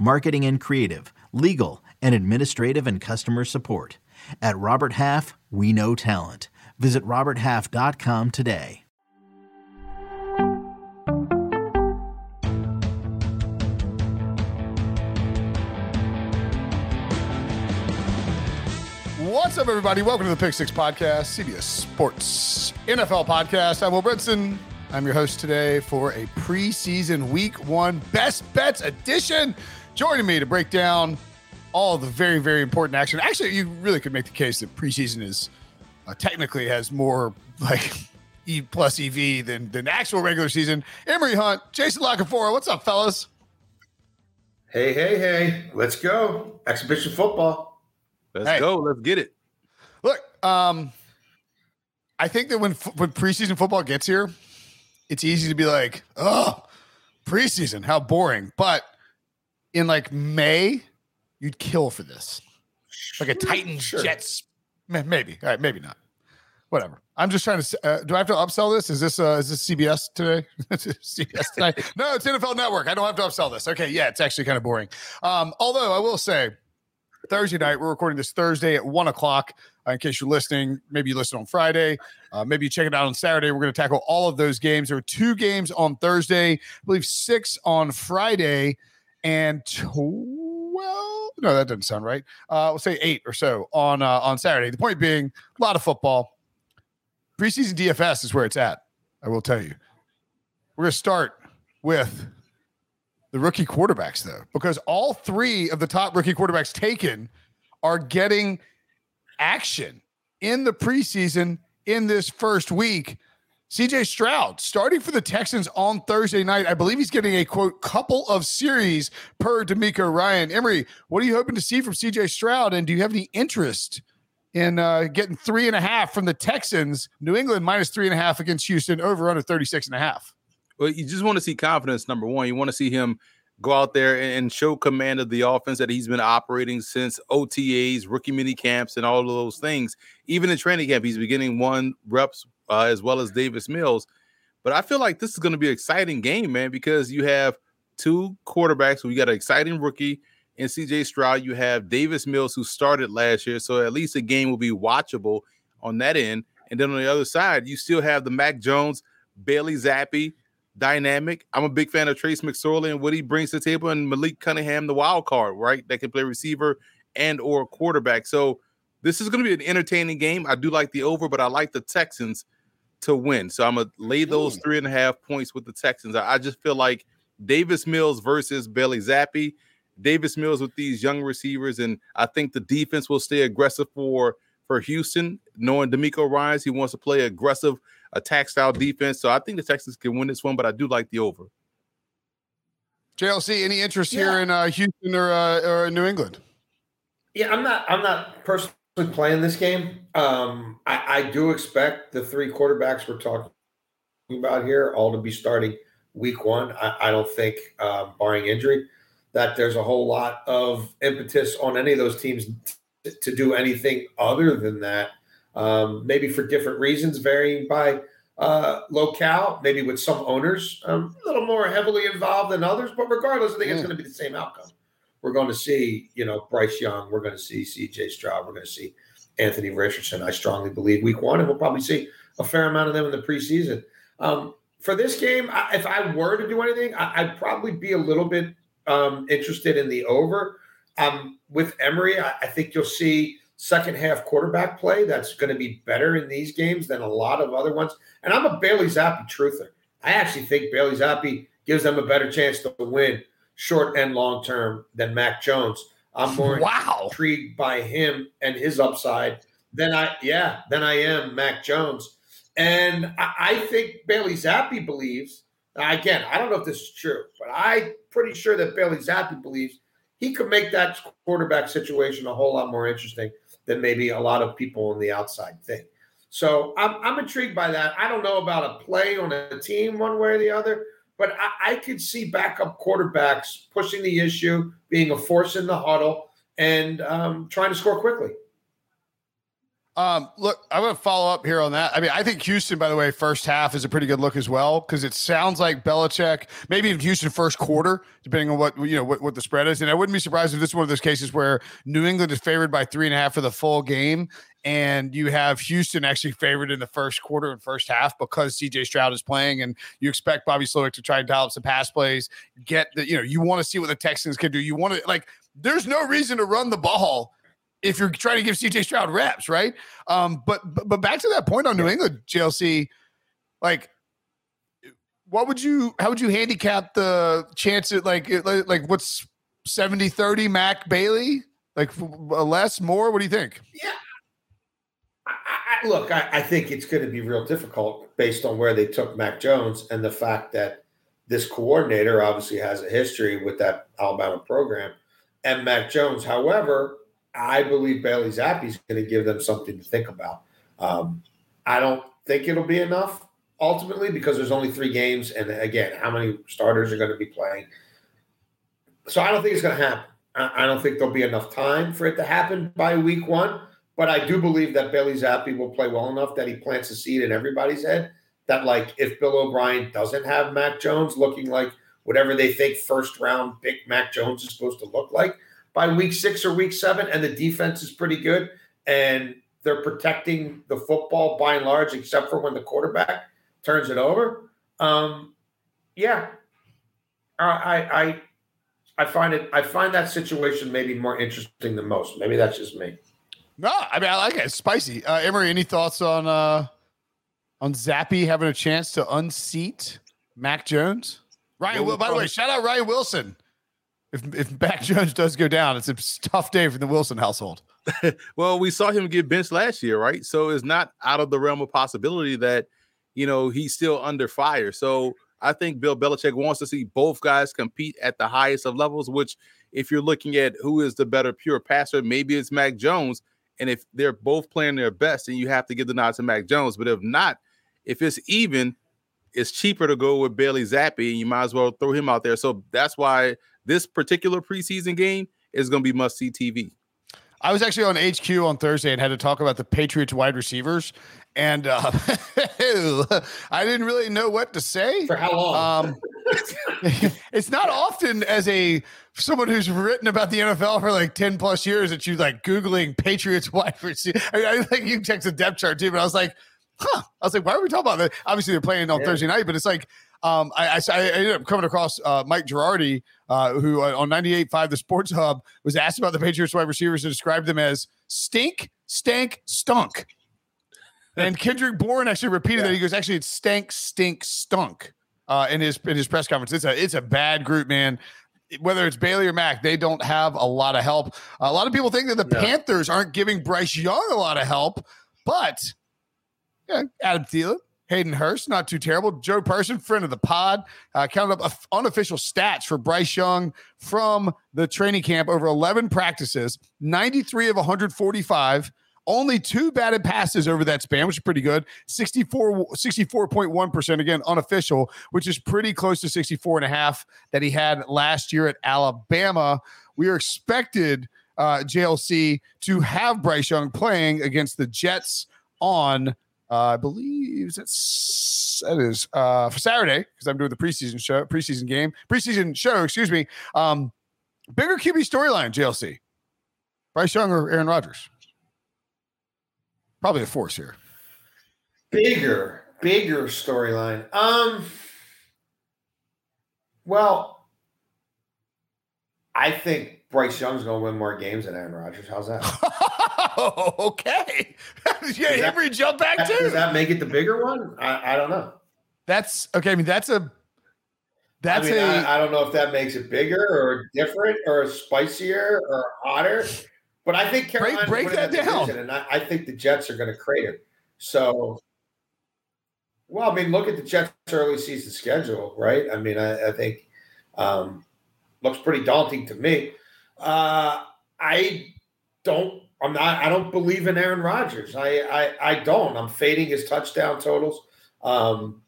marketing and creative, legal, and administrative and customer support. At Robert Half, we know talent. Visit RobertHalf.com today. What's up, everybody? Welcome to the Pick Six Podcast, CBS Sports NFL Podcast. I'm Will Brinson. I'm your host today for a preseason week one best bets edition. Joining me to break down all the very, very important action. Actually, you really could make the case that preseason is uh, technically has more like E plus EV than than actual regular season. Emory Hunt, Jason La Canfora. What's up, fellas? Hey, hey, hey! Let's go exhibition football. Let's Hey. go. Let's get it. Look, um, I think that when when preseason football gets here, it's easy to be like, "Oh, preseason, how boring." But in like May, you'd kill for this, like a Titans Sure. Jets. Maybe, all right, maybe not. Whatever. I'm just trying to. Uh, do I have to upsell this? Is this uh, is this CBS today? CBS tonight? no, it's NFL Network. I don't have to upsell this. Okay, yeah, it's actually kind of boring. Um, although I will say, Thursday night. We're recording this Thursday at one o'clock. Uh, in case you're listening, maybe you listen on Friday. Uh, maybe you check it out on Saturday. We're going to tackle all of those games. There are two games on Thursday, I believe six on Friday, and twelve. No, that doesn't sound right. Uh, we'll say eight or so on uh, on Saturday. The point being, a lot of football. Preseason DFS is where it's at. I will tell you. We're going to start with the rookie quarterbacks, though, because all three of the top rookie quarterbacks taken are getting action in the preseason in this first week. CJ Stroud starting for the Texans on Thursday night. I believe he's getting a quote couple of series per DeMeco Ryan. Emory, what are you hoping to see from CJ Stroud? And do you have any interest in uh, getting three and a half from the Texans? New England minus three and a half against Houston, over under 36 and a half. Well, you just want to see confidence. Number one, you want to see him go out there and- show command of the offense that he's been operating since OTAs, rookie mini camps, and all of those things. Even in training camp, he's beginning one reps uh, as well as Davis Mills. But I feel like this is going to be an exciting game, man, because you have two quarterbacks. We got an exciting rookie in CJ Stroud. You have Davis Mills, who started last year. So at least the game will be watchable on that end. And then on the other side, you still have the Mac Jones, Bailey Zappe dynamic. I'm a big fan of Trace McSorley and what he brings to the table, and Malik Cunningham, the wild card, right? That can play receiver and or quarterback. So this is going to be an entertaining game. I do like the over, but I like the Texans to win. So I'm gonna lay those three and a half points with the Texans. I, I just feel like Davis Mills versus Bailey Zappe. Davis Mills with these young receivers, and I think the defense will stay aggressive for for Houston, knowing DeMeco Ryans, he wants to play aggressive attack style defense. So I think the Texans can win this one, but I do like the over. JLC, any interest here in uh, Houston or, uh, or New England? Yeah, I'm not. I'm not personally playing this game. Um, I, I do expect the three quarterbacks we're talking about here all to be starting week one. I, I don't think, um, barring injury, that there's a whole lot of impetus on any of those teams to do anything other than that. Um, maybe for different reasons, varying by uh, locale, maybe with some owners um, a little more heavily involved than others. But regardless, I think it's going to be the same outcome. We're going to see, you know, Bryce Young. We're going to see C.J. Stroud. We're going to see Anthony Richardson. I strongly believe week one, and we'll probably see a fair amount of them in the preseason. Um, for this game, I, if I were to do anything, I, would probably be a little bit um, interested in the over. Um, with Emory, I, I think you'll see second half quarterback play that's going to be better in these games than a lot of other ones. And I'm a Bailey Zappe truther. I actually think Bailey Zappe gives them a better chance to win short and long term than Mac Jones. I'm more wow. intrigued by him and his upside than I yeah than I am Mac Jones. And I, I think Bailey Zappe believes again. I don't know if this is true, but I'm pretty sure that Bailey Zappe believes he could make that quarterback situation a whole lot more interesting than maybe a lot of people on the outside think. So I'm, I'm intrigued by that. I don't know about a play on a team one way or the other, but I, I could see backup quarterbacks pushing the issue, being a force in the huddle, and um, trying to score quickly. Um, look, I'm going to follow up here on that. I mean, I think Houston, by the way, first half is a pretty good look as well because it sounds like Belichick, maybe even Houston first quarter, depending on what you know what, what the spread is. And I wouldn't be surprised if this is one of those cases where New England is favored by three and a half for the full game, and you have Houston actually favored in the first quarter and first half because CJ Stroud is playing, and you expect Bobby Slowik to try and dial up some pass plays, get the you know you want to see what the Texans can do. You want to like, there's no reason to run the ball if you're trying to give CJ Stroud reps, right? Um, but, but but back to that point on New England, JLC, like what would you how would you handicap the chance at like like, like what's 70 30 Mac Bailey? Like less, more? What do you think? Yeah. I, I, look, I, I think it's going to be real difficult based on where they took Mac Jones and the fact that this coordinator obviously has a history with that Alabama program and Mac Jones. However, I believe Bailey Zappe is going to give them something to think about. Um, I don't think it'll be enough ultimately because there's only three games, and again, how many starters are going to be playing? So I don't think it's going to happen. I, don't think there'll be enough time for it to happen by week one. But I do believe that Bailey Zappe will play well enough that he plants a seed in everybody's head that, like, if Bill O'Brien doesn't have Mac Jones looking like whatever they think first round big Mac Jones is supposed to look like, by week six or week seven, and the defense is pretty good, and they're protecting the football by and large, except for when the quarterback turns it over. Um, yeah, I, I I find it I find that situation maybe more interesting than most. Maybe that's just me. No, I mean I like it. It's spicy. Uh, Emory, any thoughts on uh on Zappe having a chance to unseat Mac Jones? Ryan, well, by the way, shout out Ryan Wilson if if Mac Jones does go down, it's a tough day for the Wilson household. well, we saw him get benched last year, right? So it's not out of the realm of possibility that you know he's still under fire. So I think Bill Belichick wants to see both guys compete at the highest of levels. Which, if you're looking at who is the better pure passer, maybe it's Mac Jones. And if they're both playing their best, then you have to give the nod to Mac Jones. But if not, if it's even, it's cheaper to go with Bailey Zappe, and you might as well throw him out there. So that's why this particular preseason game is going to be must see TV. I was actually on HQ on Thursday and had to talk about the Patriots wide receivers, and uh, I didn't really know what to say. For how long? Um, it's not often as a someone who's written about the NFL for like ten plus years that you like googling Patriots wide receiver. I, mean, I think you check the depth chart too, but I was like, huh. I was like, why are we talking about that? Obviously, they're playing on yeah. Thursday night, but it's like um, I, I, I, ended up coming across uh, Mike Giardi, uh, who uh, on 98.5 The Sports Hub was asked about the Patriots wide receivers and described them as stink, stank, stunk. And Kendrick Bourne actually repeated yeah. that. He goes, actually, it's stank, stink, stunk. Uh, in his in his press conference, it's a it's a bad group, man whether it's Bailey or Mac, they don't have a lot of help. A lot of people think that the no. Panthers aren't giving Bryce Young a lot of help, but yeah, Adam Thielen, Hayden Hurst, not too terrible. Joe Person, friend of the pod, uh, counted up unofficial stats for Bryce Young from the training camp over 11 practices, 93 of 145. Only two batted passes over that span, which is pretty good. 64, 64.1%, again, unofficial, which is pretty close to 64 and a half that he had last year at Alabama. We are expected – uh, JLC to have Bryce Young playing against the Jets on, I believe that is uh, for Saturday because I'm doing the preseason show, preseason game, preseason show. Excuse me. Um, bigger QB storyline, JLC. Bryce Young or Aaron Rodgers? Probably a force here. Bigger, bigger storyline. Um. Well, I think Bryce Young's going to win more games than Aaron Rodgers. How's that? okay. yeah, that- jump back Does too. Does that make it the bigger one? I, I don't know. That's okay. I mean, that's a that's I mean, a I, I don't know if that makes it bigger or different or spicier or hotter. But I think Carolina break that down. and I, I think the Jets are going to crater. So, well, I mean, look at the Jets' early season schedule, right? I mean, I, I think um, looks pretty daunting to me. Uh, I don't. I'm not. I don't believe in Aaron Rodgers. I. I, I don't. I'm fading his touchdown totals. Um,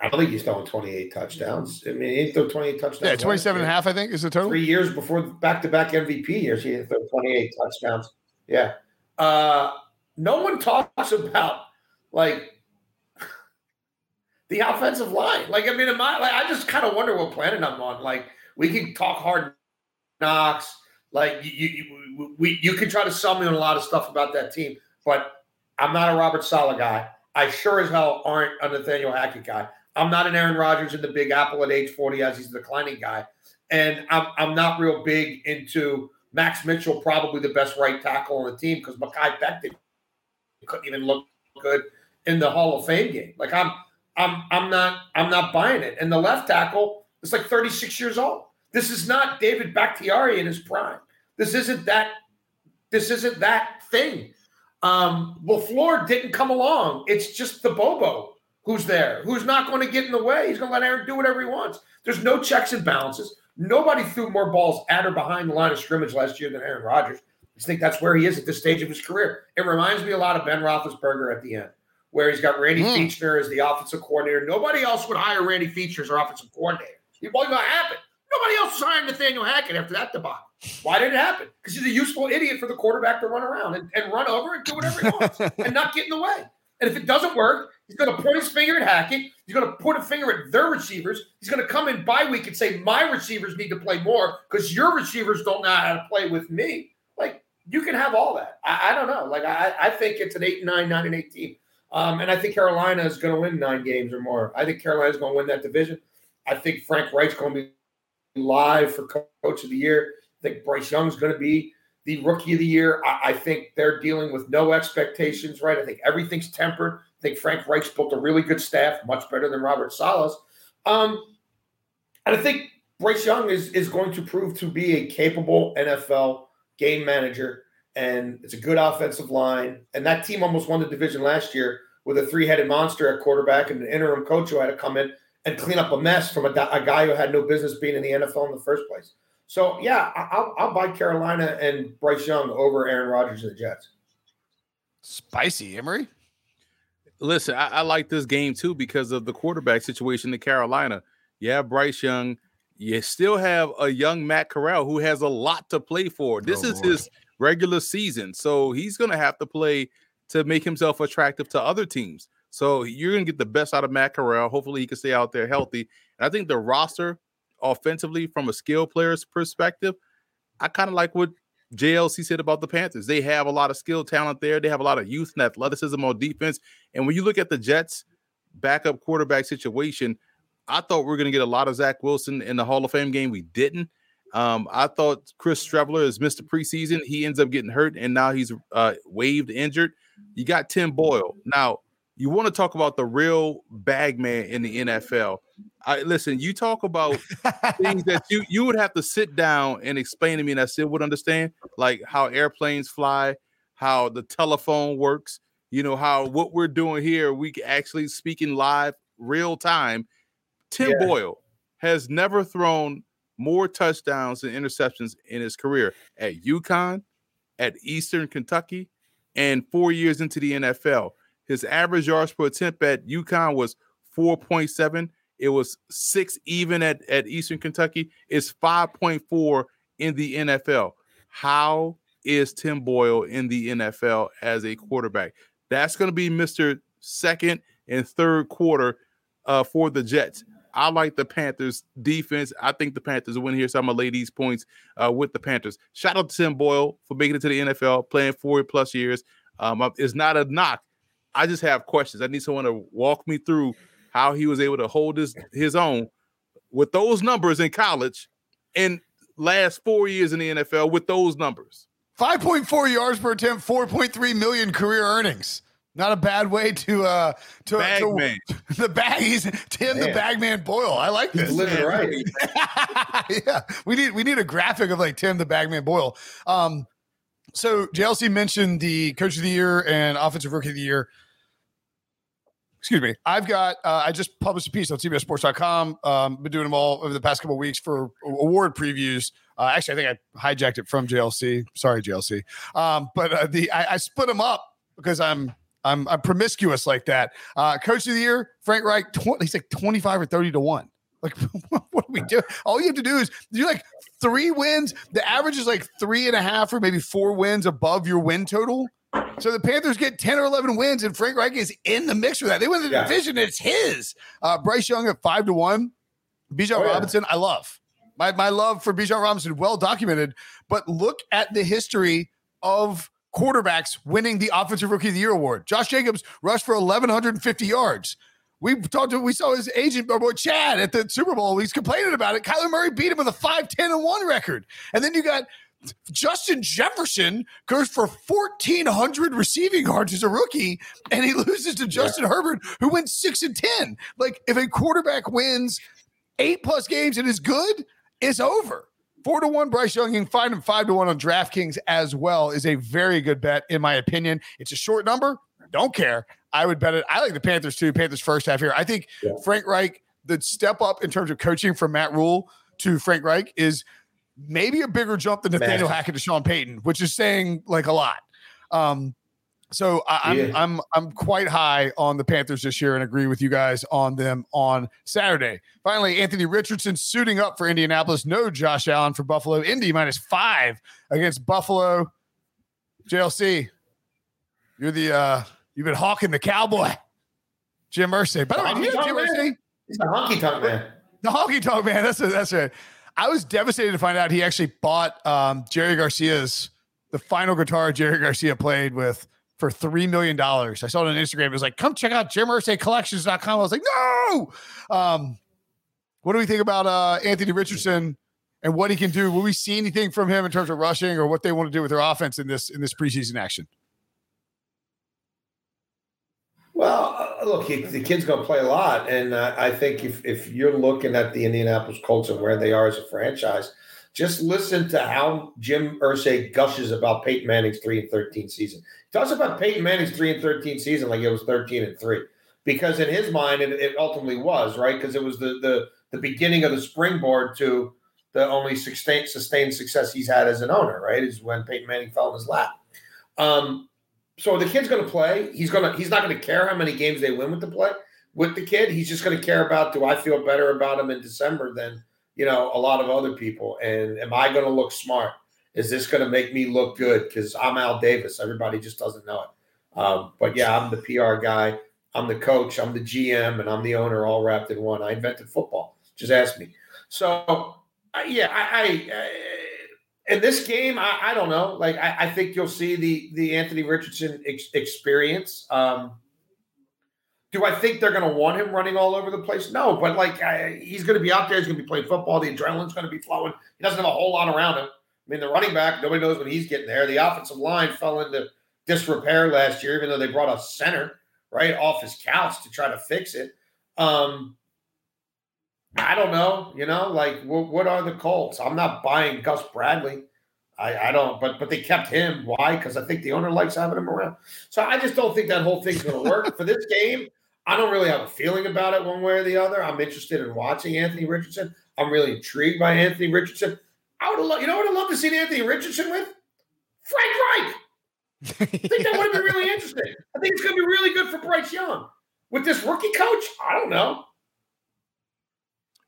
I don't think he's throwing 28 touchdowns. I mean, he didn't throw 28 touchdowns. yeah, last 27 and a half, I think, is the total. Three years before back-to-back MVP years, he didn't throw 28 touchdowns. Yeah. Uh, no one talks about like the offensive line. Like, I mean, I, like, I just kind of wonder what planet I'm on. Like, we can talk hard knocks. Like, you, you, we, you can try to sell me on a lot of stuff about that team, but I'm not a Robert Saleh guy. I sure as hell aren't a Nathaniel Hackett guy. I'm not an Aaron Rodgers in the Big Apple at age 40 as he's a declining guy. And I'm, I'm not real big into Max Mitchell, probably the best right tackle on the team because Mekhi Becton couldn't even look good in the Hall of Fame game. Like I'm I'm I'm not I'm not buying it. And the left tackle is like 36 years old. This is not David Bakhtiari in his prime. This isn't that this isn't that thing. Um LaFleur didn't come along. It's just the Bobo who's there, who's not going to get in the way. He's going to let Aaron do whatever he wants. There's no checks and balances. Nobody threw more balls at or behind the line of scrimmage last year than Aaron Rodgers. I think that's where he is at this stage of his career. It reminds me a lot of Ben Roethlisberger at the end, where he's got Randy. Fichtner as the offensive coordinator. Nobody else would hire Randy Fichtner as our offensive coordinator. It wasn't going to happen. Nobody else signed Nathaniel Hackett after that debacle. Why did it happen? Because he's a useful idiot for the quarterback to run around and, and run over and do whatever he wants and not get in the way. And if it doesn't work, he's going to point his finger at Hackett. He's going to point a finger at their receivers. He's going to come in bye week and say, My receivers need to play more because your receivers don't know how to play with me. Like, you can have all that. I, I don't know. Like, I, I think it's an 8 and 9, 9 and 8 team. Um, and I think Carolina is going to win nine games or more. I think Carolina is going to win that division. I think Frank Reich's going to be live for Coach of the Year. I think Bryce Young's going to be the Rookie of the Year. I, I think they're dealing with no expectations, right? I think everything's tempered. I think Frank Reich's built a really good staff, much better than Robert Saleh's. Um, and I think Bryce Young is is going to prove to be a capable NFL game manager, and it's a good offensive line. And that team almost won the division last year with a three headed monster at quarterback and an interim coach who had to come in and clean up a mess from a, a guy who had no business being in the NFL in the first place. So yeah, I- I'll, I'll buy Carolina and Bryce Young over Aaron Rodgers and the Jets. Spicy, Emory. Listen, I, I like this game too because of the quarterback situation in Carolina. You have Bryce Young. You still have a young Matt Corral who has a lot to play for. This Oh, is Lord. his regular season, so he's going to have to play to make himself attractive to other teams. So you're going to get the best out of Matt Corral. Hopefully, he can stay out there healthy. And I think the roster, offensively, from a skill player's perspective, I kind of like what JLC said about the Panthers. They have a lot of skill talent there. They have a lot of youth and athleticism on defense. And when you look at the Jets' backup quarterback situation, I thought we are going to get a lot of Zach Wilson in the Hall of Fame game. We didn't. Um, I thought Chris Streveler is the preseason. He ends up getting hurt, and now he's uh, waived injured. You got Tim Boyle. Now, you want to talk about the real bag man in the NFL. I listen, you talk about things that you you would have to sit down and explain to me, and I still would understand, like how airplanes fly, how the telephone works. You know how what we're doing here, we can actually speaking live, real time. Tim Yeah. Boyle has never thrown more touchdowns and interceptions in his career at UConn, at Eastern Kentucky, and four years into the NFL. His average yards per attempt at UConn was 4.7. It was six even at, at Eastern Kentucky. It's 5.4 in the NFL. how is Tim Boyle in the NFL as a quarterback? That's going to be Mr. Second and third quarter uh, for the Jets. I like the Panthers defense. I think the Panthers win here. So I'm gonna lay these points uh, with the Panthers. Shout out to Tim Boyle for making it to the NFL, playing four plus years. Um, it's not a knock. I just have questions. I need someone to walk me through how he was able to hold his his own with those numbers in college and last four years in the NFL with those numbers. 5.4 yards per attempt, 4.3 million career earnings. Not a bad way to uh to, bag to man. the bag. He's Tim the Bagman Boyle. I like this. He's living right. yeah, we need we need a graphic of like Tim the Bagman Boyle. Um, so JLC mentioned the Coach of the Year and Offensive Rookie of the Year. Excuse me. I've got. Uh, I just published a piece on CBSSports.com. Um, been doing them all over the past couple weeks for award previews. Uh, actually, I think I hijacked it from JLC. Sorry, JLC. Um, but uh, the I, I split them up because I'm I'm, I'm promiscuous like that. Uh, Coach of the year, Frank Reich, 20, he's like 25 or 30 to 1. Like, what do we do? All you have to do is do like three wins. The average is like three and a half or maybe four wins above your win total. So the Panthers get 10 or 11 wins, and Frank Reich is in the mix for that. They win the yeah. division, it's his. Uh, Bryce Young at five to one. Bijan oh, Robinson, yeah. I love. My, my love for Bijan Robinson, well documented. But look at the history of quarterbacks winning the Offensive Rookie of the Year award. Josh Jacobs rushed for 1,150 yards. We talked to, we saw his agent, our boy Chad, at the Super Bowl. He's complaining about it. Kyler Murray beat him with a 5 10 and 1 record. And then you got Justin Jefferson goes for 1,400 receiving yards as a rookie, and he loses to Justin yeah. Herbert, who wins 6 and 10. Like, if a quarterback wins eight plus games and is good, it's over. Four to one, Bryce Young. You can find him five to one on DraftKings as well. Is a very good bet, in my opinion. It's a short number. Don't care. I would bet it. I like the Panthers too. Panthers first half here. I think yeah. Frank Reich, the step up in terms of coaching from Matt Rhule to Frank Reich is maybe a bigger jump than Nathaniel Hackett to Sean Payton, which is saying like a lot. Um, so I, am yeah. I'm I'm quite high on the Panthers this year and agree with you guys on them on Saturday. Finally, Anthony Richardson suiting up for Indianapolis. No Josh Allen for Buffalo. Indy minus five against Buffalo. JLC, you're the uh you've been hawking the cowboy. Jim Irsay. By the way, Jim Irsay? He's the honky tonk man. The honky tonk man. That's a, that's right. I was devastated to find out he actually bought um, Jerry Garcia's the final guitar Jerry Garcia played with for $3 million. I saw it on Instagram. It was like, come check out JimIrsayCollections.com. I was like, no. Um, what do we think about uh, Anthony Richardson and what he can do? Will we see anything from him in terms of rushing or what they want to do with their offense in this in this preseason action? Well, uh, look, the kid's going to play a lot, and uh, I think if if you're looking at the Indianapolis Colts and where they are as a franchise, just listen to how Jim Irsay gushes about Peyton Manning's three and thirteen season. He talks about Peyton Manning's three and thirteen season like it was thirteen and three, because in his mind it, it ultimately was right because it was the the the beginning of the springboard to the only sustained sustained success he's had as an owner. Right is when Peyton Manning fell in his lap. Um, so the kid's going to play. He's going to he's not going to care how many games they win with the play with the kid. He's just going to care about do I feel better about him in December than you know, a lot of other people. And am I going to look smart? Is this going to make me look good? Because I'm Al Davis. Everybody just doesn't know it. Um, but yeah, I'm the PR guy. I'm the coach. I'm the GM, and I'm the owner, all wrapped in one. I invented football. Just ask me. So yeah, I, I uh, in this game, I, I don't know. Like I, I, think you'll see the the Anthony Richardson ex- experience. Um, do I think they're going to want him running all over the place? No, but like I, he's going to be out there. He's going to be playing football. The adrenaline's going to be flowing. He doesn't have a whole lot around him. I mean, the running back, nobody knows when he's getting there. The offensive line fell into disrepair last year, even though they brought a center right off his couch to try to fix it. Um, I don't know. You know, like what, what are the Colts? I'm not buying Gus Bradley. I, I don't, but but they kept him. Why? Because I think the owner likes having him around. So I just don't think that whole thing's going to work for this game. I don't really have a feeling about it one way or the other. I'm interested in watching Anthony Richardson. I'm really intrigued by Anthony Richardson. I would have loved, you know what I'd love to see Anthony Richardson with? Frank Reich. I think that would have been really interesting. I think it's going to be really good for Bryce Young. With this rookie coach, I don't know.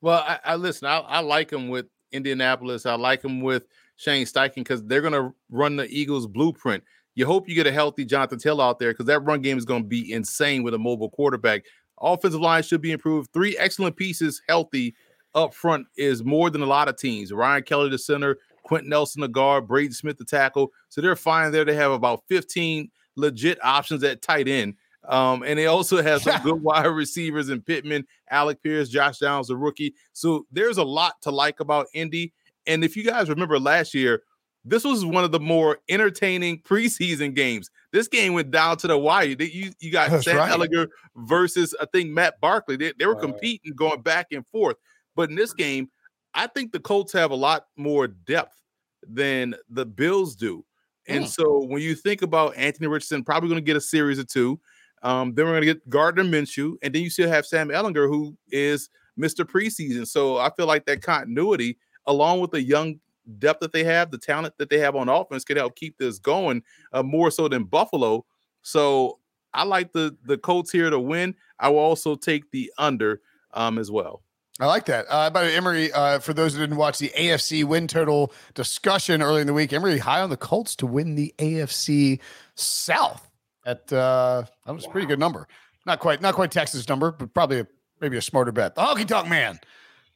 Well, I, I listen, I, I like him with Indianapolis. I like him with Shane Steichen because they're going to run the Eagles' blueprint. You hope you get a healthy Jonathan Taylor out there because that run game is going to be insane with a mobile quarterback. Offensive line should be improved. Three excellent pieces healthy up front is more than a lot of teams. Ryan Kelly, the center, Quenton Nelson, the guard, Braden Smith, the tackle. So they're fine there. They have about 15 legit options at tight end. Um, and they also have some good wide receivers in Pittman, Alec Pierce, Josh Downs, a rookie. So there's a lot to like about Indy. And if you guys remember last year, this was one of the more entertaining preseason games. This game went down to the wire. You, you got That's Sam right. Ehlinger versus I think Matt Barkley. They, they were competing, going back and forth. But in this game, I think the Colts have a lot more depth than the Bills do. And mm. so when you think about Anthony Richardson, probably going to get a series of two. Um, then we're going to get Gardner Minshew, and then you still have Sam Ehlinger, who is Mr. Preseason. So I feel like that continuity, along with the young depth that they have, the talent that they have on offense, can help keep this going uh, more so than Buffalo. So I like the the Colts here to win. I will also take the under um, as well. I like that. Uh, by Emory, uh, for those who didn't watch the AFC win total discussion early in the week, Emory high on the Colts to win the AFC South at uh, that was a pretty good number. Not quite, not quite Texas number, but probably a, maybe a smarter bet. The Honky Tonk Man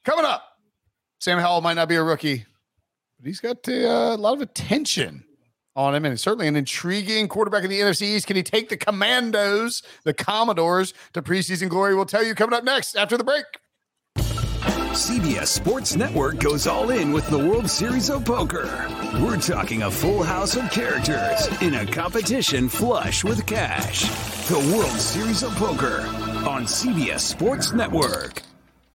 coming up. Sam Howell might not be a rookie, but he's got uh, a lot of attention on him, and certainly an intriguing quarterback in the NFC East. Can he take the Commandos, the Commodores, to preseason glory? We'll tell you coming up next after the break. CBS Sports Network goes all in with the World Series of Poker. We're talking a full house of characters in a competition flush with cash. The World Series of Poker on CBS Sports Network.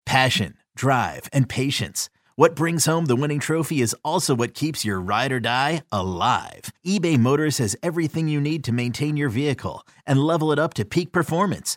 Passion, drive, and patience. What brings home the winning trophy is also what keeps your ride or die alive. eBay Motors has everything you need to maintain your vehicle and level it up to peak performance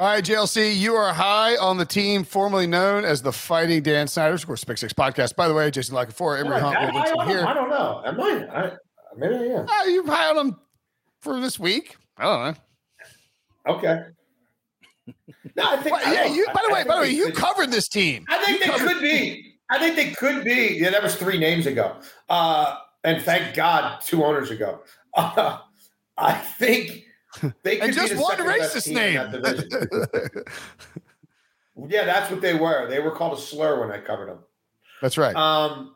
All right, JLC, you are high on the team formerly known as the Fighting Dan Snyder's, of course, Pick Six Podcast. By the way, Jason La Canfora, Emory Hunt, I, here. I don't know. Am I? I maybe I am. Uh, you high on them for this week? I don't know. Okay. No, I think. Well, yeah, you. By the way, by the way, you covered this team. I think you they covered- could be. I think they could be. Yeah, that was three names ago, uh, and thank God, two owners ago. Uh, I think they could and just one racist name. yeah, that's what they were. They were called a slur when I covered them. That's right. Um,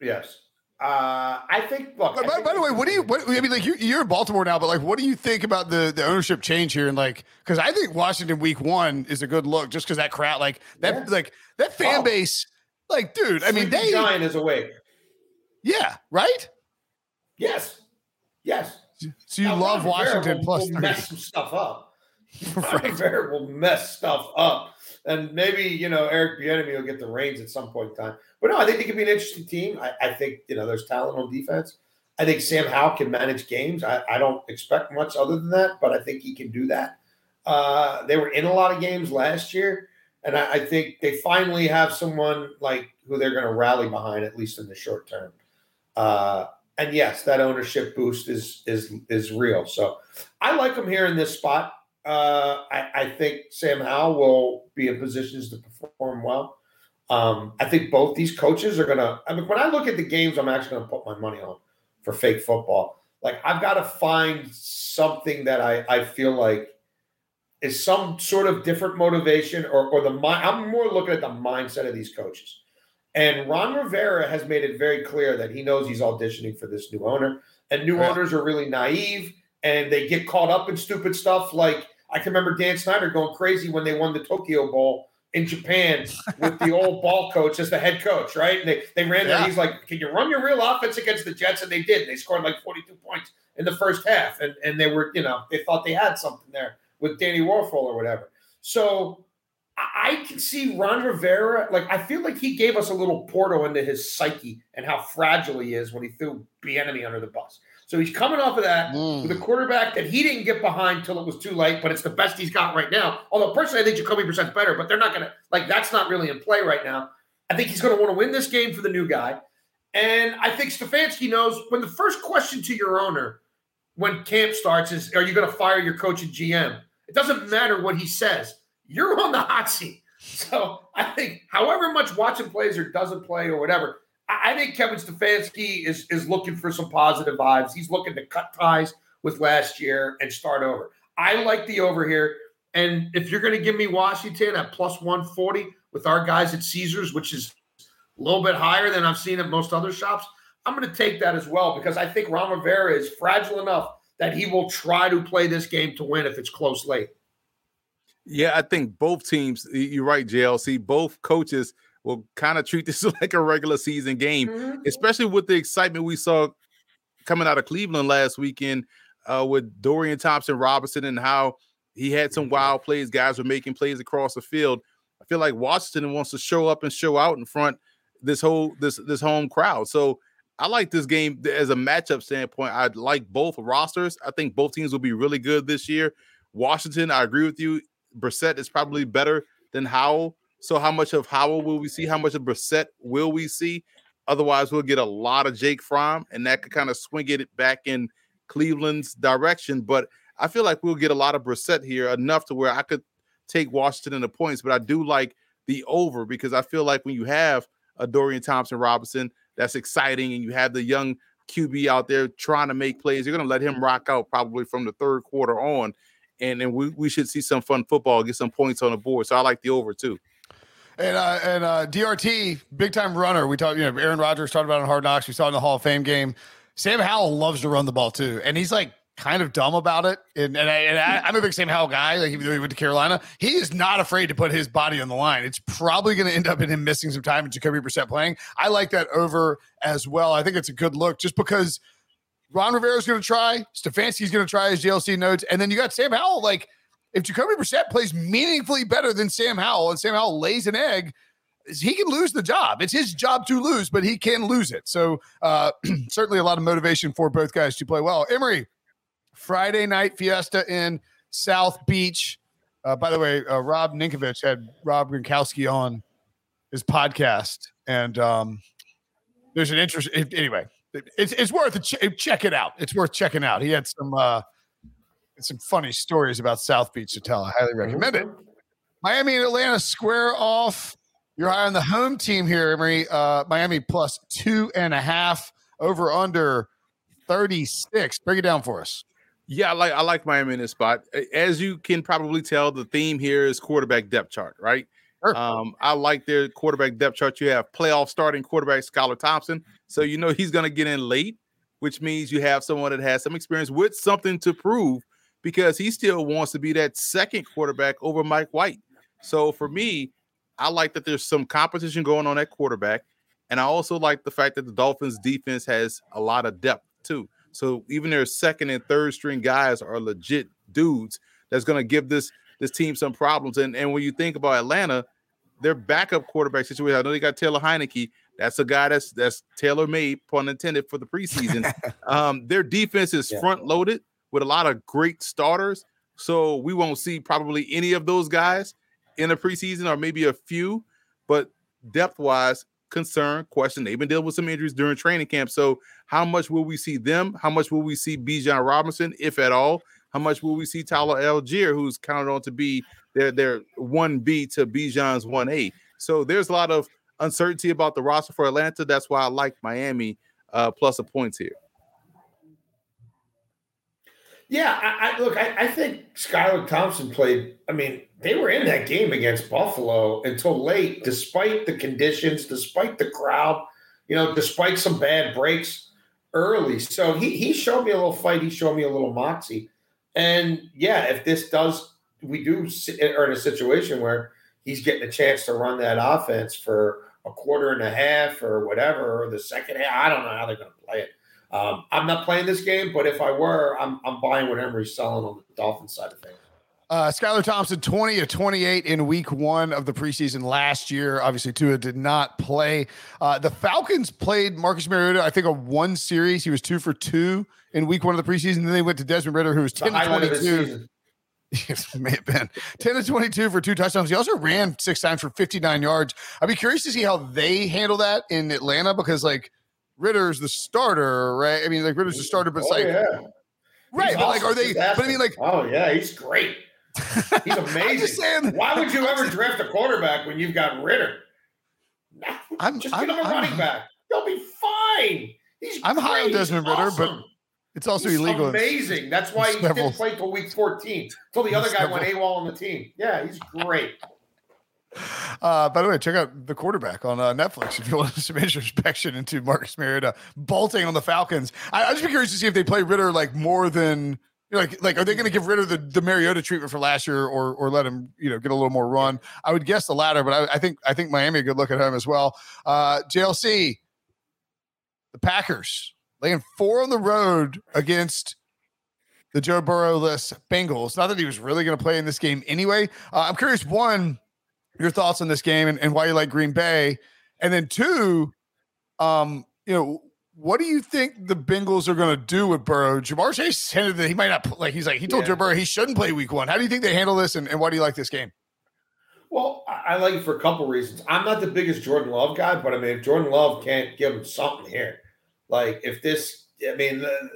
yes. Uh, I think. Look. By, think by the way, what do you? What, I mean, like you're, you're in Baltimore now, but like, what do you think about the the ownership change here? And like, because I think Washington Week One is a good look, just because that crowd, like that, yeah. like that fan oh. base, like, dude. I mean, they giant is awake. Yeah. Right. Yes. Yes. So you now, love Ron Washington will, plus will mess some stuff up. right. Rivera will mess stuff up, and maybe you know Eric Bieniemy will get the reins at some point in time. But no, I think they could be an interesting team. I, I think you know there's talent on defense. I think Sam Howell can manage games. I, I, don't expect much other than that, but I think he can do that. Uh, they were in a lot of games last year, and I, I think they finally have someone like who they're going to rally behind, at least in the short term. Uh, and yes, that ownership boost is is is real. So I like him here in this spot. Uh, I, I, think Sam Howell will be in positions to perform well. Um, I think both these coaches are gonna. I mean, when I look at the games, I'm actually gonna put my money on for fake football. Like I've got to find something that I I feel like is some sort of different motivation or, or the mind. I'm more looking at the mindset of these coaches. And Ron Rivera has made it very clear that he knows he's auditioning for this new owner. And new Yeah. owners are really naive and they get caught up in stupid stuff. Like I can remember Dan Snyder going crazy when they won the Tokyo Bowl in Japan with the old ball coach as the head coach, right? And they, they ran there. Yeah. He's like, Can you run your real offense against the Jets? And they did. They scored like 42 points in the first half. And, and they were, you know, they thought they had something there with Danny Wuerffel or whatever. So I can see Ron Rivera. Like I feel like he gave us a little portal into his psyche and how fragile he is when he threw Bieniemy under the bus. So he's coming off of that Mm. with a quarterback that he didn't get behind till it was too late, but it's the best he's got right now. Although personally, I think Jacoby Brissett's better, but they're not going to like that's not really in play right now. I think he's going to want to win this game for the new guy, and I think Stefanski knows when the first question to your owner when camp starts is, "Are you going to fire your coach and GM?" It doesn't matter what he says. You're on the hot seat. So I think, however much Watson plays or doesn't play or whatever, I I think Kevin Stefanski is is looking for some positive vibes. He's looking to cut ties with last year and start over. I like the over here. And if you're going to give me Washington at plus 140 with our guys at Caesars, which is a little bit higher than I've seen at most other shops, I'm going to take that as well because I think Ron Rivera is fragile enough that he will try to play this game to win if it's close late. Yeah, I think both teams, you're right, JLC, both coaches will kind of treat this like a regular season game, especially with the excitement we saw coming out of Cleveland last weekend uh, with Dorian Thompson Robinson and how he had some wild plays. Guys were making plays across the field. I feel like Washington wants to show up and show out in front this whole this this home crowd. So I like this game as a matchup standpoint. I like both rosters. I think both teams will be really good this year. Washington, I agree with you. Brissett is probably better than Howell. So how much of Howell will we see? How much of Brissett will we see? Otherwise, we'll get a lot of Jake Fromm, and that could kind of swing it back in Cleveland's direction. But I feel like we'll get a lot of Brissett here, enough to where I could take Washington in the points. But I do like the over because I feel like when you have a Dorian Thompson Robinson, that's exciting, and you have the young QB out there trying to make plays. You're going to let him rock out probably from the third quarter on, and then we, we should see some fun football, get some points on the board. So I like the over too. And uh, and uh, DRT, big time runner. We talked, you know, Aaron Rodgers talked about in Hard Knocks. We saw in the Hall of Fame game. Sam Howell loves to run the ball too, and he's like kind of dumb about it. And and, I, and I, I'm a big Sam Howell guy. Like even though he went to Carolina, he is not afraid to put his body on the line. It's probably going to end up in him missing some time and Jacoby Brissett playing. I like that over as well. I think it's a good look just because Ron Rivera's going to try, Stefanski's going to try his JLC notes, and then you got Sam Howell. Like if Jacoby Brissett plays meaningfully better than Sam Howell, and Sam Howell lays an egg, he can lose the job. It's his job to lose, but he can lose it. So uh, certainly a lot of motivation for both guys to play well. Emory, Friday night fiesta in South Beach. Uh, by the way, uh, Rob Ninkovich had Rob Gronkowski on his podcast, and um, there's an interest. anyway, it's it's worth a ch- check it out. It's worth checking out. He had some uh, some funny stories about South Beach to tell. I highly recommend it. Miami and Atlanta square off. You're high on the home team here, Emory. Uh, Miami plus two and a half over under 36. Break it down for us. Yeah, I like I like Miami in this spot. As you can probably tell, the theme here is quarterback depth chart, right? Um, I like their quarterback depth chart. You have playoff starting quarterback Skylar Thompson, so you know he's going to get in late, which means you have someone that has some experience with something to prove because he still wants to be that second quarterback over Mike White. So for me, I like that there's some competition going on at quarterback, and I also like the fact that the Dolphins defense has a lot of depth too. So even their second and third string guys are legit dudes that's going to give this this team some problems. And and when you think about Atlanta, their backup quarterback situation, I know they got Taylor Heinicke. That's a guy that's that's tailor made, pun intended, for the preseason. um, their defense is Yeah. front loaded with a lot of great starters. So we won't see probably any of those guys in the preseason, or maybe a few. But depth wise, concern, question. They've been dealing with some injuries during training camp. So how much will we see them? How much will we see Bijan Robinson, if at all? How much will we see Tyler Allgeier, who's counted on to be their their one B to Bijan's one A? So there's a lot of uncertainty about the roster for Atlanta. That's why I like Miami uh, plus a points here. Yeah, I, I look. I, I think Skylar Thompson played. I mean, they were in that game against Buffalo until late, despite the conditions, despite the crowd, you know, despite some bad breaks early. So he he showed me a little fight. He showed me a little moxie. And yeah, if this does, we do are in a situation where he's getting a chance to run that offense for a quarter and a half or whatever, or the second half. I don't know how they're going to play it. Um, I'm not playing this game, but if I were, I'm, I'm buying what Emory's selling on the Dolphins side of things. Uh, Skylar Thompson, 20 to 28 in week one of the preseason last year. Obviously, Tua did not play. Uh, the Falcons played Marcus Mariota, I think, a one series. He was two for two in week one of the preseason. Then they went to Desmond Ridder, who was The 10 to of 22. Yes, may have been 10 to 22 for two touchdowns. He also ran six times for 59 yards. I'd be curious to see how they handle that in Atlanta because, like, Ridder's the starter, right? I mean, like, Ridder's the starter, but it's Oh, like, yeah. right. He's But, like, are they, but I mean, like, oh yeah, he's great. He's amazing. Why would you ever draft a quarterback when you've got Ridder? I'm, Just I'm, get him a I'm- running back. They'll be fine. He's I'm high on. Desmond Ridder, but it's also He's illegal. in- Amazing. That's why he several- didn't play till week 14. Till the other guy went AWOL on the team. Yeah, he's great. Uh, by the way, check out the quarterback on uh, Netflix if you want some introspection into Marcus Mariota bolting on the Falcons. I, I'd just be curious to see if they play Ridder like more than like like are they going to give rid of the, the Mariota treatment for last year or or let him you know get a little more run? I would guess the latter, but I, I think I think Miami a good look at him as well. Uh, JLC, the Packers laying four on the road against the Joe Burrow-less Bengals. Not that he was really going to play in this game anyway. Uh, I'm curious, one, your thoughts on this game and, and why you like Green Bay, and then two, um, you know, what do you think the Bengals are going to do with Burrow? Ja'Marr Chase hinted that he might not like. He's like he told Yeah. Joe Burrow he shouldn't play Week One. How do you think they handle this, and, and why do you like this game? Well, I like it for a couple reasons. I'm not the biggest Jordan Love guy, but I mean, if Jordan Love can't give him something here, like if this, I mean, the,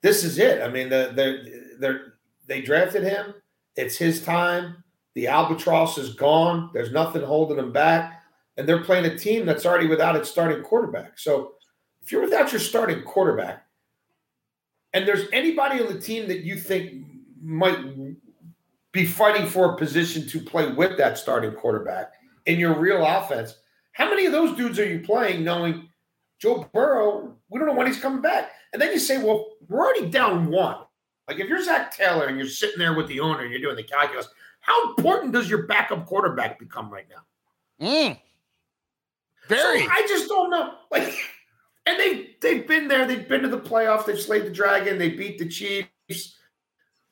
this is it. I mean, the they they they drafted him. It's his time. The albatross is gone. There's nothing holding him back, and they're playing a team that's already without its starting quarterback. So, if you're without your starting quarterback, and there's anybody on the team that you think might be fighting for a position to play with that starting quarterback in your real offense. How many of those dudes are you playing knowing Joe Burrow, we don't know when he's coming back? And then you say, well, we're already down one. Like if you're Zac Taylor and you're sitting there with the owner and you're doing the calculus, how important does your backup quarterback become right now? Mm. Very. So I just don't know. Like, and they they've been there. They've been to the playoffs. They've slayed the dragon. They beat the Chiefs.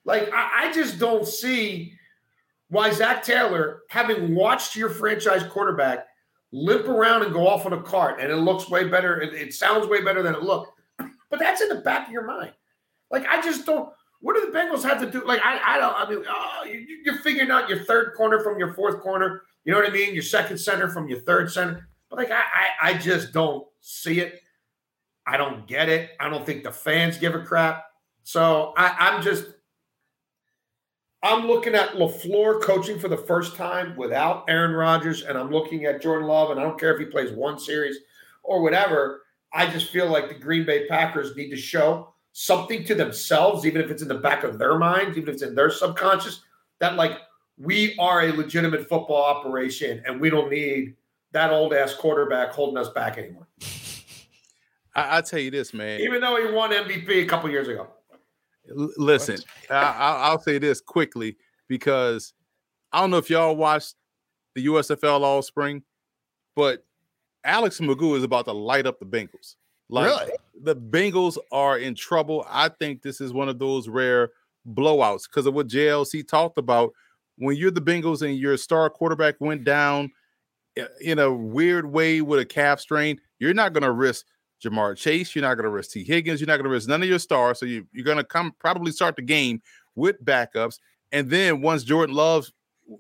Like, I, I just don't see why Zac Taylor, having watched your franchise quarterback limp around and go off on a cart, and it looks way better. It, it sounds way better than it looked. But that's in the back of your mind. Like, I just don't. What do the Bengals have to do? Like, I, I don't. I mean, oh, you, you're figuring out your third corner from your fourth corner. You know what I mean? Your second center from your third center. But like, I, I, I just don't see it. I don't get it. I don't think the fans give a crap. So I, I'm just, I'm looking at LaFleur coaching for the first time without Aaron Rodgers, and I'm looking at Jordan Love, and I don't care if he plays one series or whatever. I just feel like the Green Bay Packers need to show something to themselves, even if it's in the back of their minds, even if it's in their subconscious, that like we are a legitimate football operation, and we don't need that old ass quarterback holding us back anymore. I, I tell you this, man. Even though he won MVP a couple years ago. L- Listen, I, I, I'll say this quickly because I don't know if y'all watched the USFL all spring, but Alex McGough is about to light up the Bengals. Like Really? the Bengals are in trouble. I think this is one of those rare blowouts because of what JLC talked about. When you're the Bengals and your star quarterback went down eh, in a weird way with a calf strain, you're not going to risk Ja'Marr Chase. You're not going to risk Tee Higgins. You're not going to risk none of your stars. So you, you're going to come probably start the game with backups. And then once Jordan Love's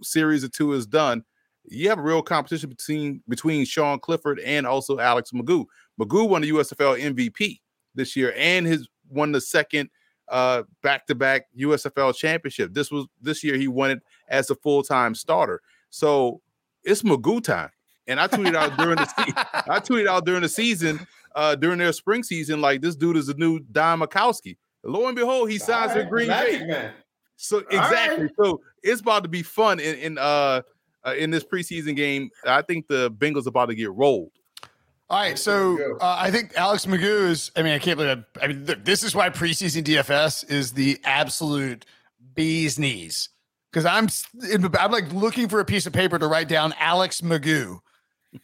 series of two is done, you have a real competition between between Sean Clifford and also Alex McGough. McGough won the USFL MVP this year and his won the second uh back-to-back USFL championship. This was this year he won it as a full-time starter. So it's McGough time. And I tweeted out during the se- I tweeted out during the season, uh during their spring season, like this dude is the new Don Majkowski. Lo and behold, he signs All with right, Green Magic Bay. Man. So exactly. So it's about to be fun in in uh, uh in this preseason game. I think the Bengals are about to get rolled. All right, so uh, I think Alex McGough is. I mean, I can't believe. I, I mean, th- this is why preseason DFS is the absolute bee's knees because I'm in, I'm like looking for a piece of paper to write down Alex McGough,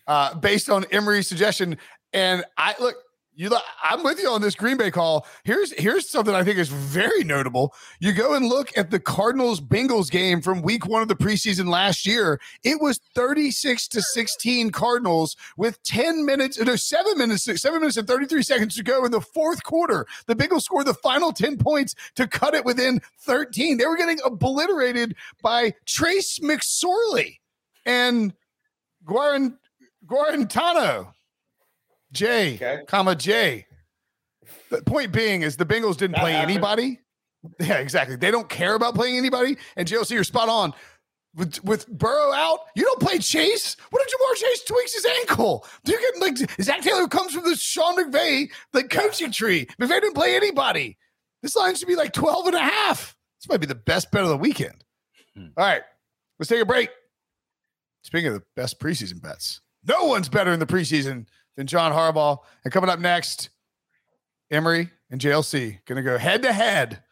uh, based on Emory's suggestion. And I look, you. I'm with you on this Green Bay call. Here's here's something I think is very notable. You go and look at the Cardinals Bengals game from Week One of the preseason last year. It was 36 to 16 Cardinals with 10 minutes, no, seven minutes, seven minutes and 33 seconds to go in the fourth quarter. The Bengals scored the final 10 points to cut it within 13. They were getting obliterated by Trace McSorley and Guaran Guarantano. J, Okay. comma J. The point being is the Bengals didn't play anybody. Yeah, exactly. They don't care about playing anybody. And JLC, you're spot on. With with Burrow out, you don't play Chase. What if Ja'Marr Chase tweaks his ankle? Do you get like Zac Taylor comes from the Sean McVay the coaching tree? McVay didn't play anybody. This line should be like 12 and a half. This might be the best bet of the weekend. Hmm. All right, let's take a break. Speaking of the best preseason bets, no one's better in the preseason than John Harbaugh. And coming up next, Emory and JLC going to go head to head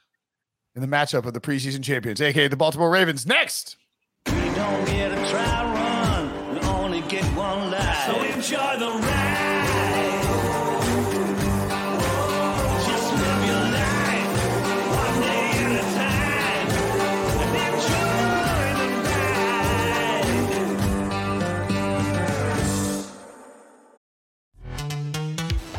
in the matchup of the preseason champions, aka the Baltimore Ravens. Next. We don't get a try run, we only get one life. So enjoy the ride.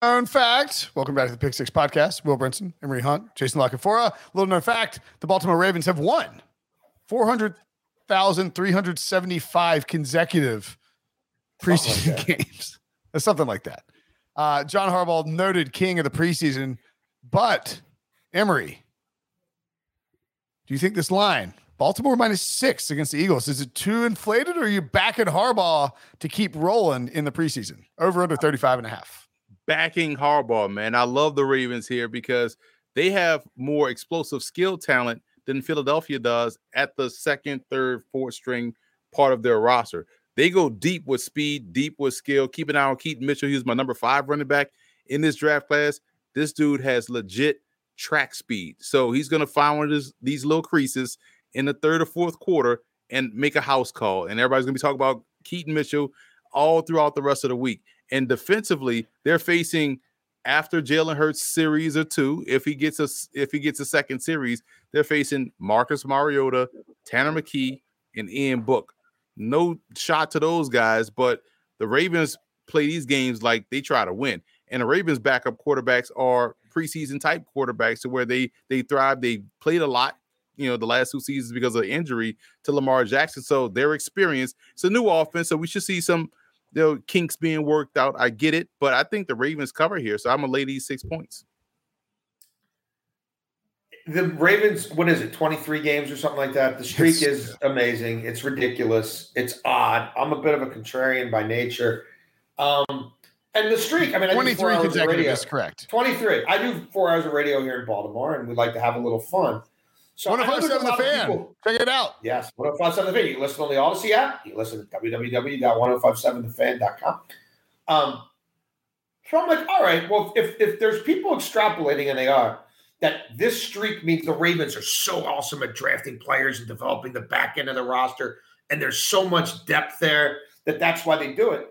Known fact. Welcome back to the Pick Six Podcast. Will Brinson, Emory Hunt, Jason La Canfora. Little known fact: the Baltimore Ravens have won 400,375 consecutive preseason games. Or something like that. Uh, John Harbaugh, noted king of the preseason, but Emory, do you think this line, Baltimore minus six against the Eagles, is it too inflated or are you backing Harbaugh to keep rolling in the preseason? Over under 35 and a half. Backing Harbaugh, man. I love the Ravens here because they have more explosive skill talent than Philadelphia does at the second, third, fourth string part of their roster. They go deep with speed, deep with skill. Keep an eye on Keaton Mitchell. He was my number five running back in this draft class. This dude has legit track speed. So he's going to find one of this, these little creases in the third or fourth quarter and make a house call. And everybody's going to be talking about Keaton Mitchell all throughout the rest of the week. And defensively, they're facing after Jalen Hurts series or two. If he gets a if he gets a second series, they're facing Marcus Mariota, Tanner McKee, and Ian Book. No shot to those guys, but the Ravens play these games like they try to win. And the Ravens backup quarterbacks are preseason type quarterbacks to where they they thrive. They played a lot, you know, the last two seasons because of injury to Lamar Jackson. So their experience, it's a new offense. So we should see some you know, kinks being worked out. I get it, but I think the Ravens cover here. So I'm gonna lay these six points. The Ravens, what is it, 23 games or something like that? The streak is amazing. It's ridiculous. It's odd. I'm a bit of a contrarian by nature. Um, and the streak, I mean, I 23 hours consecutive radio. is correct. 23. I do four hours of radio here in Baltimore, and we like to have a little fun. So I know there's a 1057 the fan. people- Check it out. Yes, 1057 The Fan. You can listen on the Odyssey app. You can listen at www.1057thefan.com. Um, so I'm like, all right, well, if, if there's people extrapolating, and they are, that this streak means the Ravens are so awesome at drafting players and developing the back end of the roster, and there's so much depth there that that's why they do it.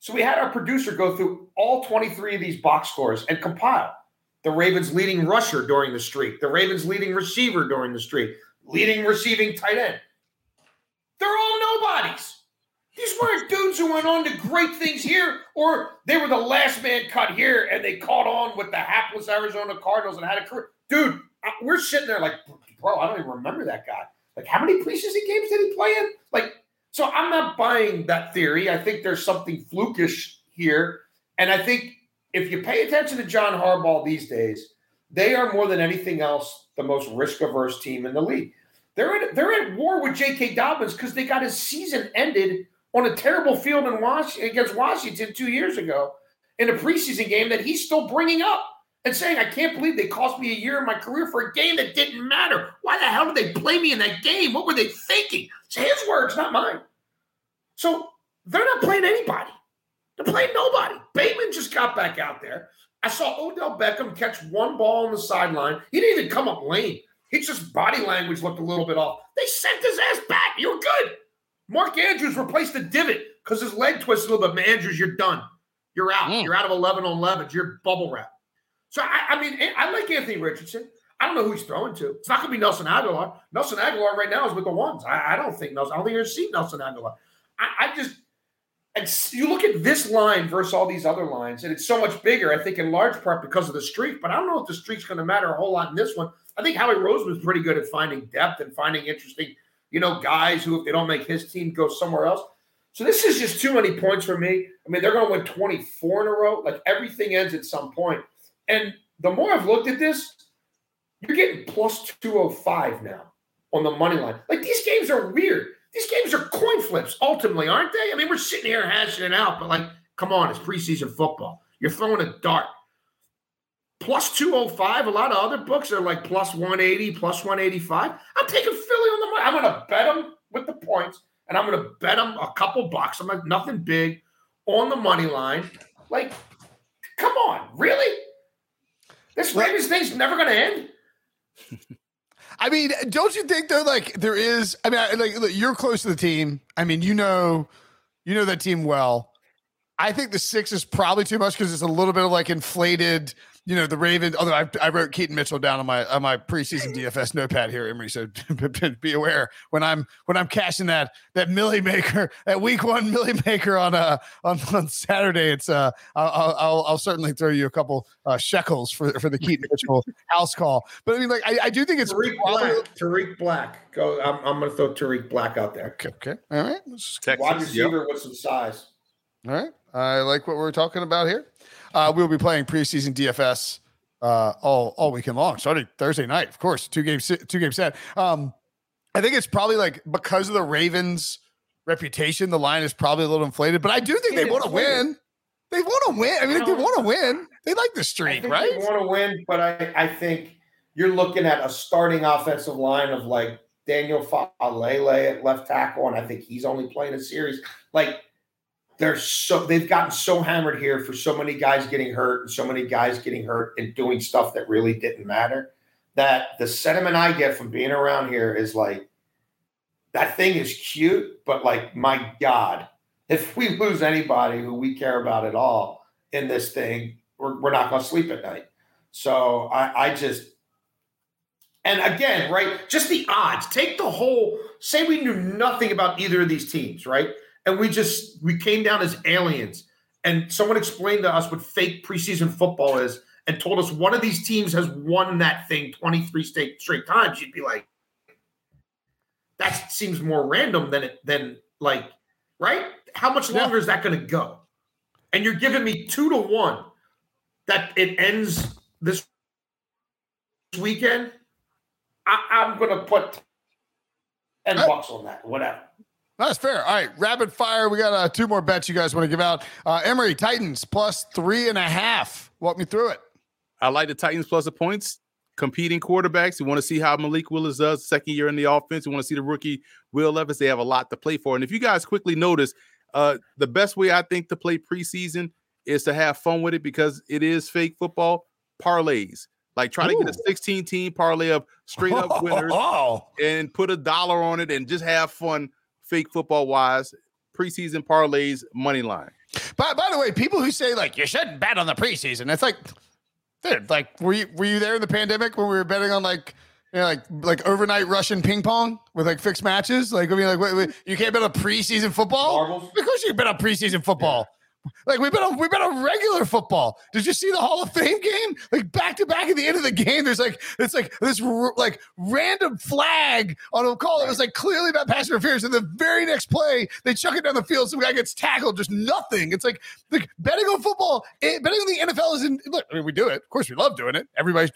So we had our producer go through all 23 of these box scores and compile the Ravens leading rusher during the streak, the Ravens leading receiver during the streak, leading receiving tight end. They're all nobodies. These weren't dudes who went on to great things here, or they were the last man cut here and they caught on with the hapless Arizona Cardinals and had a career. Dude, we're sitting there like, bro, I don't even remember that guy. Like, how many preseason games did he play in? Like, so I'm not buying that theory. I think there's something flukish here. And I think if you pay attention to John Harbaugh these days, they are more than anything else the most risk averse team in the league. They're at, they're at war with J.K. Dobbins because they got his season ended on a terrible field in Was- against Washington two years ago in a preseason game that he's still bringing up and saying, I can't believe they cost me a year of my career for a game that didn't matter. Why the hell did they play me in that game? What were they thinking? It's his words, not mine. So they're not playing anybody. They're playing nobody. Bateman just got back out there. I saw Odell Beckham catch one ball on the sideline. He didn't even come up lane. He just body language looked a little bit off. They sent his ass back. You're good. Mark Andrews replaced the divot because his leg twisted a little bit. Andrews, you're done. You're out. Mm. You're out of 11 on 11. You're bubble wrap. So, I, I, mean, I like Anthony Richardson. I don't know who he's throwing to. It's not going to be Nelson Agholor. Nelson Agholor right now is with the ones. I, I don't think Nelson. I don't think you're going to see Nelson Agholor. I, I just, and you look at this line versus all these other lines, and it's so much bigger, I think, in large part because of the streak. But I don't know if the streak's going to matter a whole lot in this one. I think Howie Roseman's pretty good at finding depth and finding interesting – you know, guys who, if they don't make his team, go somewhere else. So this is just too many points for me. I mean, they're going to win 24 in a row. Like everything ends at some point. And the more I've looked at this, you're getting plus 205 now on the money line. Like these games are weird. These games are coin flips ultimately, aren't they? I mean, we're sitting here hashing it out, but like, come on, it's preseason football. You're throwing a dart plus 205. A lot of other books are like plus 180, plus 185. I'm taking Philly on the money. I'm going to bet them with the points, and I'm going to bet them a couple bucks. I'm like, nothing big on the money line. Like, come on, really? This Ravens thing's never going to end. I mean, don't you think though? Like, there is. I mean, I, like, look, you're close to the team. I mean, you know, you know that team well. I think the six is probably too much because it's a little bit of like inflated you know the Ravens. Although I, I wrote Keaton Mitchell down on my on my preseason DFS notepad here, Emory. So be aware when I'm when I'm cashing that that Milly Maker that Week One Milly Maker on uh on, on Saturday. It's uh I'll, I'll, I'll certainly throw you a couple uh, shekels for for the Keaton Mitchell house call. But I mean, like I, I do think it's Tarik Black. Tarik Black. Go. I'm, I'm going to throw Tarik Black out there. Okay. okay. All right. Wide receiver yep. with some size. All right. I like what we're talking about here. Uh, we'll be playing preseason DFS uh, all all weekend long, starting Thursday night, of course. Two games, two game set. Um, I think it's probably like because of the Ravens' reputation, the line is probably a little inflated. But I do think they want to win. They want to win. I mean, I they want to win. They like the streak, right? They want to win, but I, I think you're looking at a starting offensive line of like Daniel Faalele at left tackle, and I think he's only playing a series. Like they're so they've gotten so hammered here for so many guys getting hurt and so many guys getting hurt and doing stuff that really didn't matter that the sentiment I get from being around here is like that thing is cute, but like my God, if we lose anybody who we care about at all in this thing, we're, we're not going to sleep at night. So I, I just and again, right, just the odds. Take the whole. Say we knew nothing about either of these teams, right? And we just we came down as aliens. And someone explained to us what fake preseason football is and told us one of these teams has won that thing 23 straight straight times. You'd be like, that seems more random than it than like, right? How much longer yeah. is that going to go? And you're giving me two to one that it ends this weekend. I, am going to put 10 bucks on that, whatever. That's fair. All right, rapid fire. We got uh, two more bets you guys want to give out. Uh, Emory Titans plus three and a half. Walk me through it. I like the Titans plus the points. Competing quarterbacks. You want to see how Malik Willis does second year in the offense. You want to see the rookie Will Levis. They have a lot to play for. And if you guys quickly notice, uh, the best way I think to play preseason is to have fun with it because it is fake football parlays. Like try to get a 16 team parlay of straight up winners Oh, and put a dollar on it and just have fun, fake football wise. Preseason parlays, money line. by, by the way, people who say like you shouldn't bet on the preseason, it's like, dude, like were you were you there in the pandemic when we were betting on like you know, like like overnight Russian ping pong with like fixed matches? Like I mean, like wait, wait, you can't bet on preseason football. Marbles? Of course, you can bet on preseason football. Like we bet on we bet on regular football. Did you see the Hall of Fame game? Like back to back at the end of the game, there's like it's like this r- like random flag on a call that was like clearly not pass interference. And the very next play, they chuck it down the field. Some guy gets tackled. Just nothing. It's like like betting on football. eh, betting on the NFL is in. Look, I mean, we do it. Of course, we love doing it. Everybody's.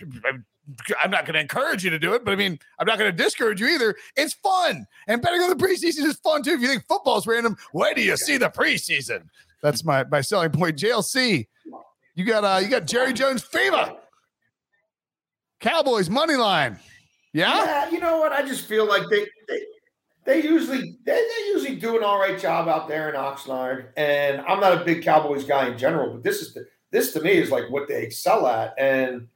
I'm not going to encourage you to do it, but I mean, I'm not going to discourage you either. It's fun, and betting on the preseason is fun too. If you think football's random, where do you see the preseason? That's my my selling point. JLC, you got uh you got Jerry Jones fever. Cowboys money line. Yeah. Yeah, you know what? I just feel like they they, they usually they, they usually do an all right job out there in Oxnard. And I'm not a big Cowboys guy in general, but this is the this to me is like what they excel at. And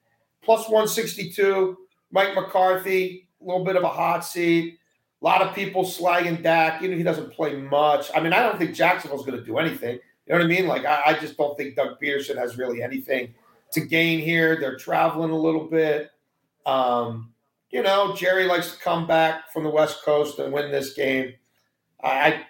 plus 162, Mike McCarthy, a little bit of a hot seat. A lot of people slagging Dak. You know, he doesn't play much. I mean, I don't think Jacksonville's going to do anything. You know what I mean? Like, I, I just don't think Doug Pederson has really anything to gain here. They're traveling a little bit. Um, you know, Jerry likes to come back from the West Coast and win this game. I, I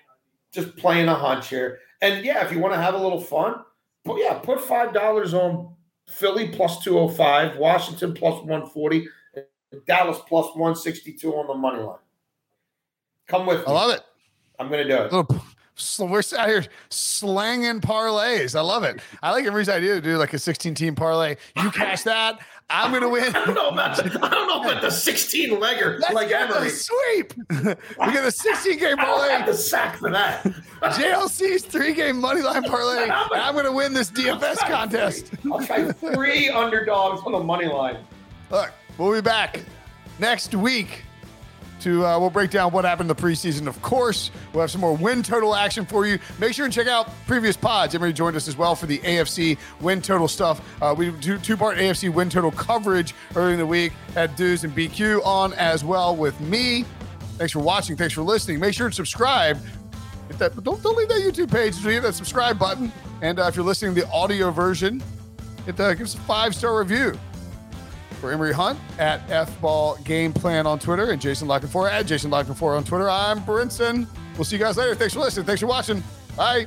just playing a hunch here. And yeah, if you want to have a little fun, but yeah, put five dollars on Philly plus two hundred five, Washington plus one forty, Dallas plus one sixty two on the money line. Come with me. I love it. I'm gonna do it. So we're out here slanging parlays. I love it. I like every idea to do like a 16 team parlay. You cash that, I'm gonna win. I don't know about I don't know about the 16 legger Let's like the Emory. sweep. we get a 16 game I don't parlay. have the sack for that. JLC's three game money line parlay. and I'm gonna win this DFS contest. I'll try three underdogs on the money line. Look, we'll be back next week to uh, we'll break down what happened in the preseason. Of course, we'll have some more win total action for you. Make sure and check out previous pods. Emory joined us as well for the AFC win total stuff. Uh, we do two part AFC win total coverage earlier in the week. Had Dues and BQ on as well with me. Thanks for watching. Thanks for listening. Make sure and subscribe. Hit that, don't, don't leave that YouTube page. Hit that subscribe button. And uh, if you're listening to the audio version, hit that, give us a five star review for Emory Hunt at FBall Game Plan on Twitter and Jason Lockenfor at Jason Lockenfor on Twitter. I'm Brinson. We'll see you guys later. Thanks for listening. Thanks for watching. Bye.